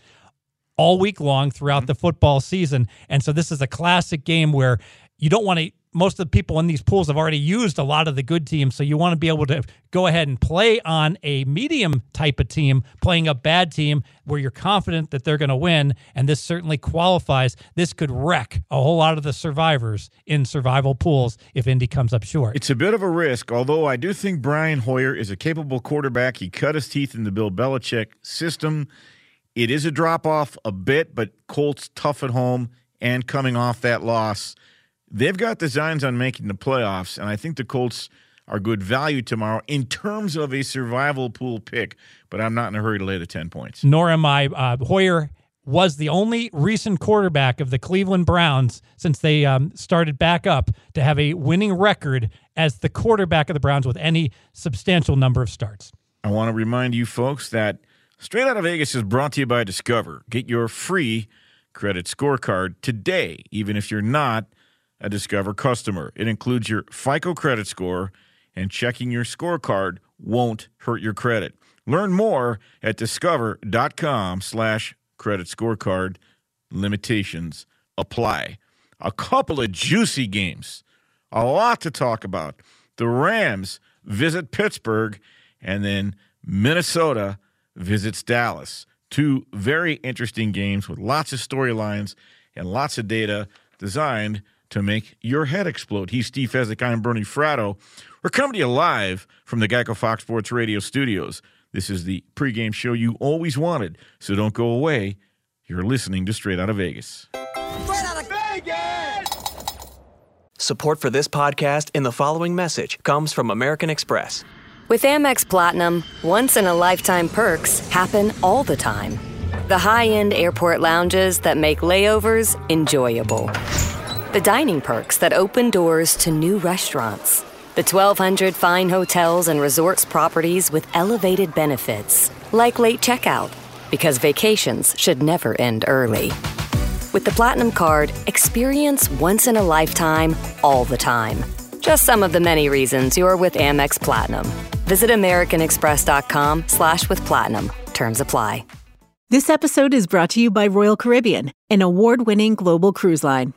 all week long throughout mm-hmm. the football season. And so this is a classic game where you don't want to most of the people in these pools have already used a lot of the good teams. So you want to be able to go ahead and play on a medium type of team, playing a bad team where you're confident that they're going to win. And this certainly qualifies. This could wreck a whole lot of the survivors in survival pools if Indy comes up short. It's a bit of a risk, although I do think Brian Hoyer is a capable quarterback. He cut his teeth in the Bill Belichick system. It is a drop off a bit, but Colts tough at home and coming off that loss They've got designs on making the playoffs, and I think the Colts are good value tomorrow in terms of a survival pool pick, but I'm not in a hurry to lay the 10 points. Nor am I. Uh, Hoyer was the only recent quarterback of the Cleveland Browns since they um, started back up to have a winning record as the quarterback of the Browns with any substantial number of starts. I want to remind you folks that Straight Out of Vegas is brought to you by Discover. Get your free credit scorecard today, even if you're not a Discover customer. It includes your FICO credit score, and checking your scorecard won't hurt your credit. Learn more at discover.com slash credit scorecard. Limitations apply. A couple of juicy games. A lot to talk about. The Rams visit Pittsburgh, and then Minnesota visits Dallas. Two very interesting games with lots of storylines and lots of data designed – to make your head explode. He's Steve Fezzik. I'm Bernie Fratto. We're coming to you live from the Geico Fox Sports Radio studios. This is the pregame show you always wanted, so don't go away. You're listening to Straight Out of Vegas. Straight Out of Vegas! Support for this podcast and the following message comes from American Express. With Amex Platinum, once in a lifetime perks happen all the time. The high end airport lounges that make layovers enjoyable the dining perks that open doors to new restaurants, the 1,200 fine hotels and resorts properties with elevated benefits, like late checkout, because vacations should never end early. With the Platinum Card, experience once in a lifetime, all the time. Just some of the many reasons you're with Amex Platinum. Visit AmericanExpress.com slash with Platinum. Terms apply. This episode is brought to you by Royal Caribbean, an award-winning global cruise line.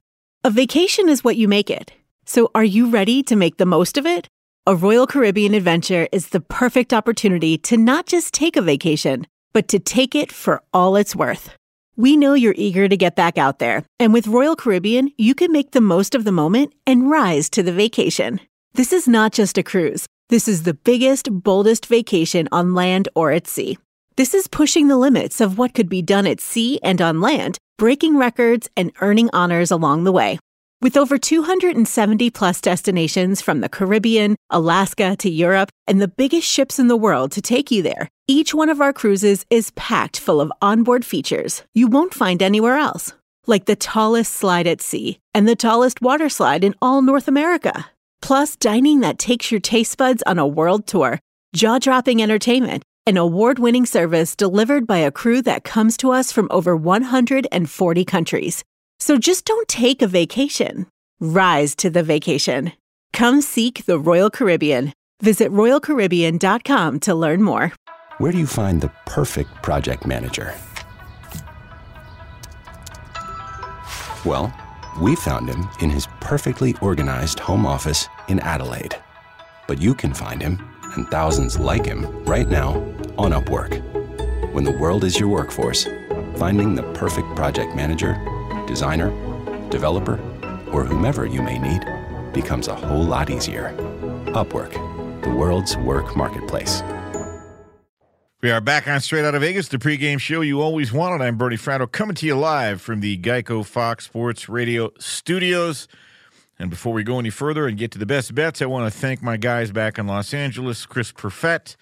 A vacation is what you make it. So, are you ready to make the most of it? A Royal Caribbean adventure is the perfect opportunity to not just take a vacation, but to take it for all it's worth. We know you're eager to get back out there, and with Royal Caribbean, you can make the most of the moment and rise to the vacation. This is not just a cruise. This is the biggest, boldest vacation on land or at sea. This is pushing the limits of what could be done at sea and on land, breaking records and earning honors along the way. With over 270 plus destinations from the Caribbean, Alaska to Europe, and the biggest ships in the world to take you there, each one of our cruises is packed full of onboard features you won't find anywhere else, like the tallest slide at sea and the tallest water slide in all North America. Plus, dining that takes your taste buds on a world tour, jaw dropping entertainment, and award winning service delivered by a crew that comes to us from over 140 countries. So just don't take a vacation. Rise to the vacation. Come seek the Royal Caribbean. Visit RoyalCaribbean.com to learn more. Where do you find the perfect project manager? Well, we found him in his perfectly organized home office in Adelaide. But you can find him, and thousands like him, right now on Upwork. When the world is your workforce, finding the perfect project manager designer, developer, or whomever you may need becomes a whole lot easier. Upwork, the world's work marketplace. We are back on Straight Out of Vegas, the pregame show you always wanted. I'm Bernie Fratto, coming to you live from the Geico Fox Sports Radio studios. And before we go any further and get to the best bets, I want to thank my guys back in Los Angeles, Chris Perfett,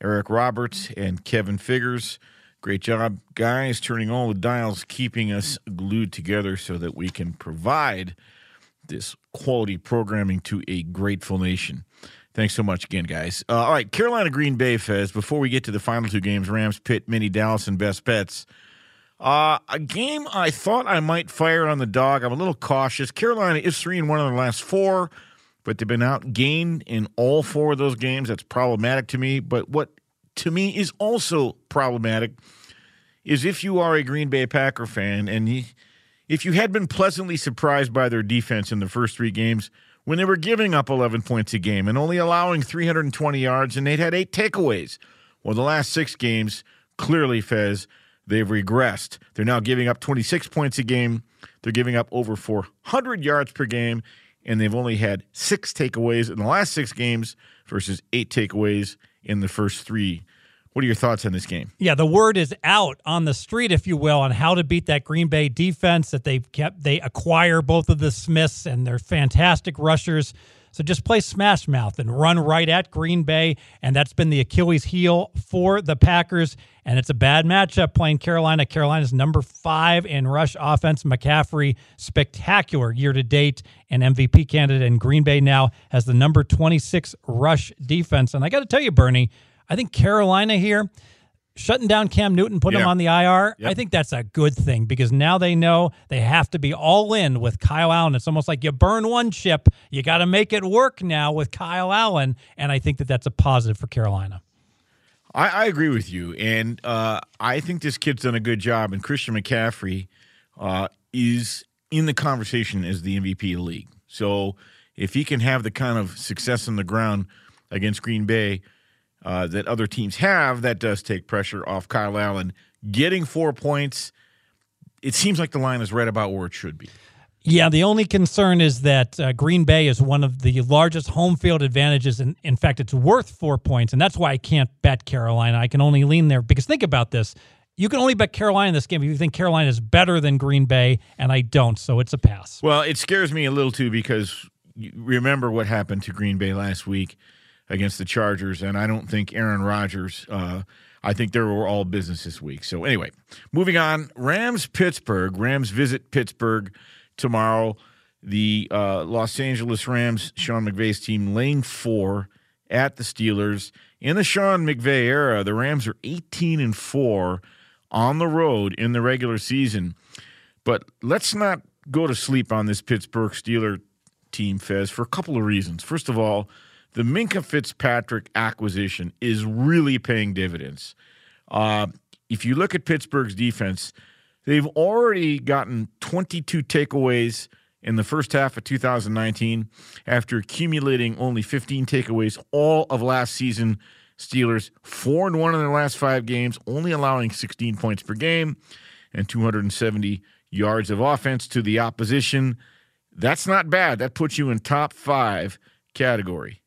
Eric Roberts, and Kevin Figures. Great job, guys, turning all the dials, keeping us glued together so that we can provide this quality programming to a grateful nation. Thanks so much again, guys. Uh, all right, Carolina Green Bay Fez. Before we get to the final two games, Rams, Pitt, Mini, Dallas, and Best Bets. Uh, a game I thought I might fire on the dog. I'm a little cautious. Carolina is three and one in the last four, but they've been outgained in all four of those games. That's problematic to me. But what to me is also problematic is if you are a Green Bay Packer fan and if you had been pleasantly surprised by their defense in the first three games when they were giving up 11 points a game and only allowing 320 yards and they'd had eight takeaways. Well, the last six games, clearly, Fez, they've regressed. They're now giving up 26 points a game. They're giving up over 400 yards per game, and they've only had six takeaways in the last six games versus eight takeaways in the first three. What are your thoughts on this game? Yeah, the word is out on the street, if you will, on how to beat that Green Bay defense that they've kept. They acquire both of the Smiths and they're fantastic rushers. So just play smash mouth and run right at Green Bay. And that's been the Achilles heel for the Packers. And it's a bad matchup playing Carolina. Carolina's number five in rush offense. McCaffrey, spectacular year to date and MVP candidate. And Green Bay now has the number 26 rush defense. And I got to tell you, Bernie, I think Carolina here shutting down Cam Newton, putting Yeah. him on the IR, Yep. I think that's a good thing because now they know they have to be all in with Kyle Allen. It's almost like you burn one chip, you got to make it work now with Kyle Allen, and I think that that's a positive for Carolina. I, I agree with you, and uh, I think this kid's done a good job. And Christian McCaffrey uh, is in the conversation as the MVP of the league. So if he can have the kind of success on the ground against Green Bay uh, that other teams have, that does take pressure off Kyle Allen. Getting four points, it seems like the line is right about where it should be. Yeah, the only concern is that uh, Green Bay is one of the largest home field advantages. And in fact, it's worth four points. And that's why I can't bet Carolina. I can only lean there because think about this. You can only bet Carolina in this game if you think Carolina is better than Green Bay, and I don't. So it's a pass. Well, it scares me a little too because remember what happened to Green Bay last week against the Chargers, and I don't think Aaron Rodgers. Uh, I think they were all business this week. So anyway, moving on. Rams Pittsburgh. Rams visit Pittsburgh tomorrow. The uh, Los Angeles Rams, Sean McVay's team, laying four at the Steelers. In the Sean McVay era, the Rams are 18 and four on the road in the regular season. But let's not go to sleep on this Pittsburgh Steeler team, Fez, for a couple of reasons. First of all, the Minkah Fitzpatrick acquisition is really paying dividends. Uh, if you look at Pittsburgh's defense, they've already gotten 22 takeaways in the first half of 2019 after accumulating only 15 takeaways all of last season. Steelers 4 and 1 in their last 5 games, only allowing 16 points per game. and 270 yards of offense to the opposition. That's not bad. That puts you in top five category.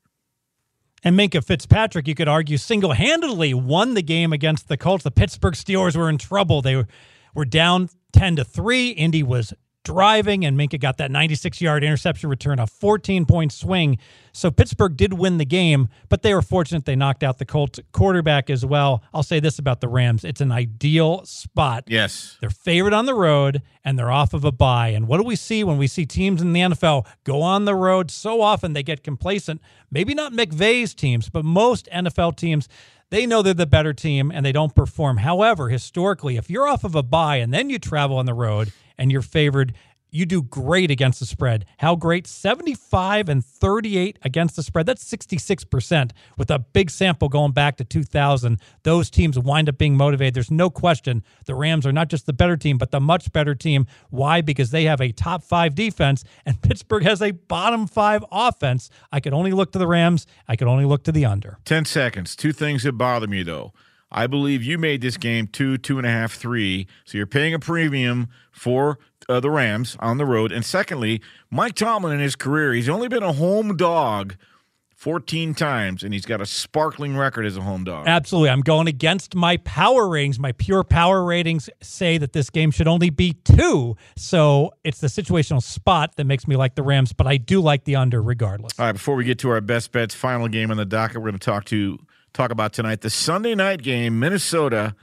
And Minkah Fitzpatrick, you could argue, single handedly won the game against the Colts. The Pittsburgh Steelers were in trouble. They were, were down 10 to 3. Indy was driving, and Minkah got that 96 yard interception return, a 14 point swing. So Pittsburgh did win the game, but they were fortunate they knocked out the Colts quarterback as well. I'll say this about the Rams it's an ideal spot. Yes. They're favored on the road, and they're off of a bye. And what do we see when we see teams in the NFL go on the road so often they get complacent? Maybe not McVay's teams, but most NFL teams they know they're the better team and they don't perform. However, historically, if you're off of a bye and then you travel on the road and you're favored, you do great against the spread. How great? 75 and 38 against the spread. That's 66% with a big sample going back to 2000. Those teams wind up being motivated. There's no question the Rams are not just the better team, but the much better team. Why? Because they have a top five defense and Pittsburgh has a bottom five offense. I could only look to the Rams. I could only look to the under. 10 seconds. Two things that bother me, though. I believe you made this game two, two and a half, three. So you're paying a premium for uh, the Rams on the road. And secondly, Mike Tomlin in his career, he's only been a home dog 14 times, and he's got a sparkling record as a home dog. Absolutely. I'm going against my power ratings. My pure power ratings say that this game should only be two. So it's the situational spot that makes me like the Rams, but I do like the under regardless. All right, before we get to our best bets, final game on the docket, we're going to talk to talk about tonight the Sunday night game, Minnesota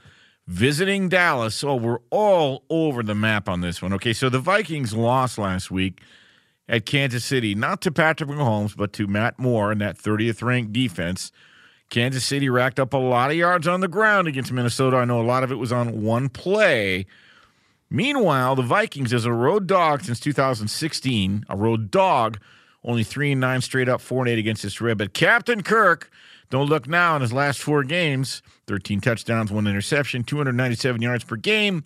visiting Dallas. Oh, we're all over the map on this one. Okay, so the Vikings lost last week at Kansas City, not to Patrick Mahomes, but to Matt Moore and that 30th ranked defense. Kansas City racked up a lot of yards on the ground against Minnesota. I know a lot of it was on one play. Meanwhile, the Vikings, as a road dog since 2016, a road dog, only three and nine straight up, four and eight against this red. But Captain Kirk, don't look now in his last four games 13 touchdowns, one interception, 297 yards per game,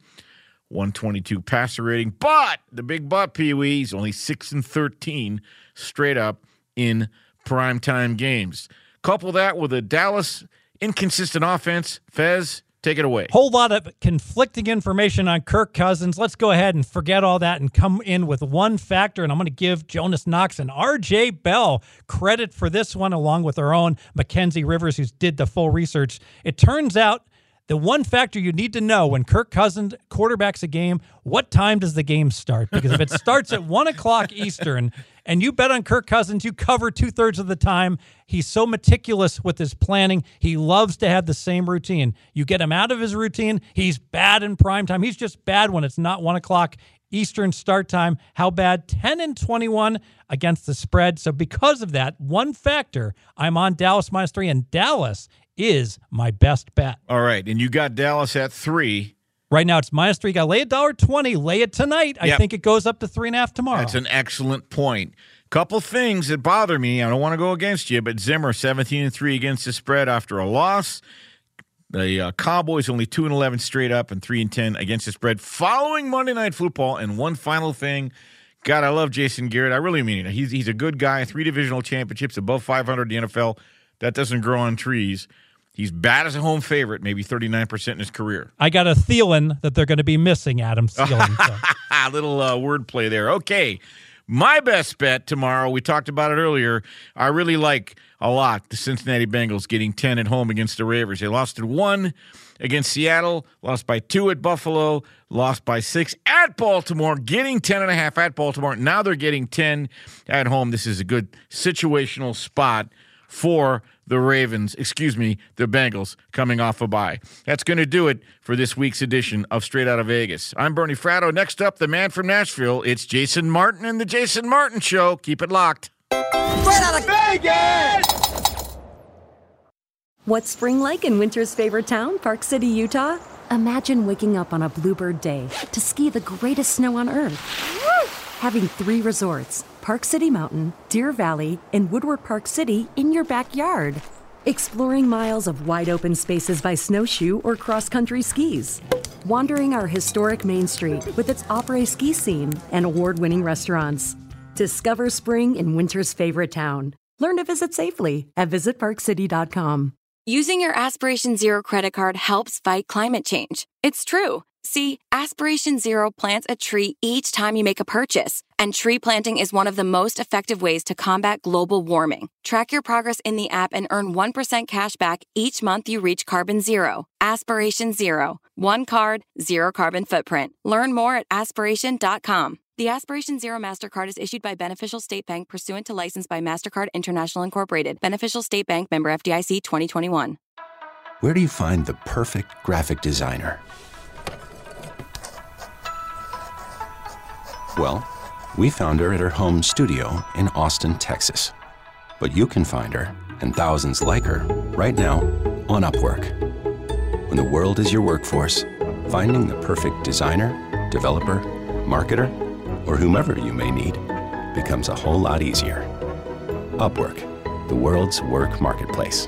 122 passer rating. But the big but, Pee Wee, he's only 6 and 13 straight up in primetime games. Couple that with a Dallas inconsistent offense. Fez, Take it away. Whole lot of conflicting information on Kirk Cousins. Let's go ahead and forget all that and come in with one factor. And I'm going to give Jonas Knox and RJ Bell credit for this one, along with our own Mackenzie Rivers, who did the full research. It turns out the one factor you need to know when Kirk Cousins quarterbacks a game, what time does the game start? Because if it starts at one o'clock Eastern and you bet on Kirk Cousins, you cover two thirds of the time. He's so meticulous with his planning. He loves to have the same routine. You get him out of his routine, he's bad in prime time. He's just bad when it's not one o'clock Eastern start time. How bad? 10 and 21 against the spread. So, because of that, one factor, I'm on Dallas minus three, and Dallas is my best bet. All right. And you got Dallas at three. Right now it's minus three. Got lay a dollar twenty. Lay it tonight. I think it goes up to three and a half tomorrow. That's an excellent point. Couple things that bother me. I don't want to go against you, but Zimmer seventeen and three against the spread after a loss. The uh, Cowboys only two and eleven straight up and three and ten against the spread following Monday Night Football. And one final thing, God, I love Jason Garrett. I really mean it. He's he's a good guy. Three divisional championships, above five hundred in the NFL. That doesn't grow on trees. He's bad as a home favorite, maybe 39% in his career. I got a Thielen that they're going to be missing, Adam Thielen. So. little uh, wordplay there. Okay. My best bet tomorrow, we talked about it earlier. I really like a lot the Cincinnati Bengals getting 10 at home against the Ravens. They lost at one against Seattle, lost by two at Buffalo, lost by six at Baltimore, getting 10 and a half at Baltimore. Now they're getting 10 at home. This is a good situational spot for the Ravens, excuse me, the Bengals coming off a bye. That's going to do it for this week's edition of Straight Out of Vegas. I'm Bernie Fratto. Next up, the man from Nashville. It's Jason Martin and the Jason Martin Show. Keep it locked. Straight Out of Vegas! What's spring like in winter's favorite town, Park City, Utah? Imagine waking up on a bluebird day to ski the greatest snow on earth. Having three resorts Park City Mountain, Deer Valley, and Woodward Park City in your backyard. Exploring miles of wide open spaces by snowshoe or cross country skis. Wandering our historic Main Street with its après ski scene and award winning restaurants. Discover spring in winter's favorite town. Learn to visit safely at visitparkcity.com. Using your Aspiration Zero credit card helps fight climate change. It's true. See, Aspiration Zero plants a tree each time you make a purchase, and tree planting is one of the most effective ways to combat global warming. Track your progress in the app and earn 1% cash back each month you reach carbon zero. Aspiration Zero. One card, zero carbon footprint. Learn more at aspiration.com. The Aspiration Zero MasterCard is issued by Beneficial State Bank pursuant to license by MasterCard International Incorporated. Beneficial State Bank member FDIC 2021. Where do you find the perfect graphic designer? Well, we found her at her home studio in Austin, Texas. But you can find her, and thousands like her, right now on Upwork. When the world is your workforce, finding the perfect designer, developer, marketer, or whomever you may need becomes a whole lot easier. Upwork, the world's work marketplace.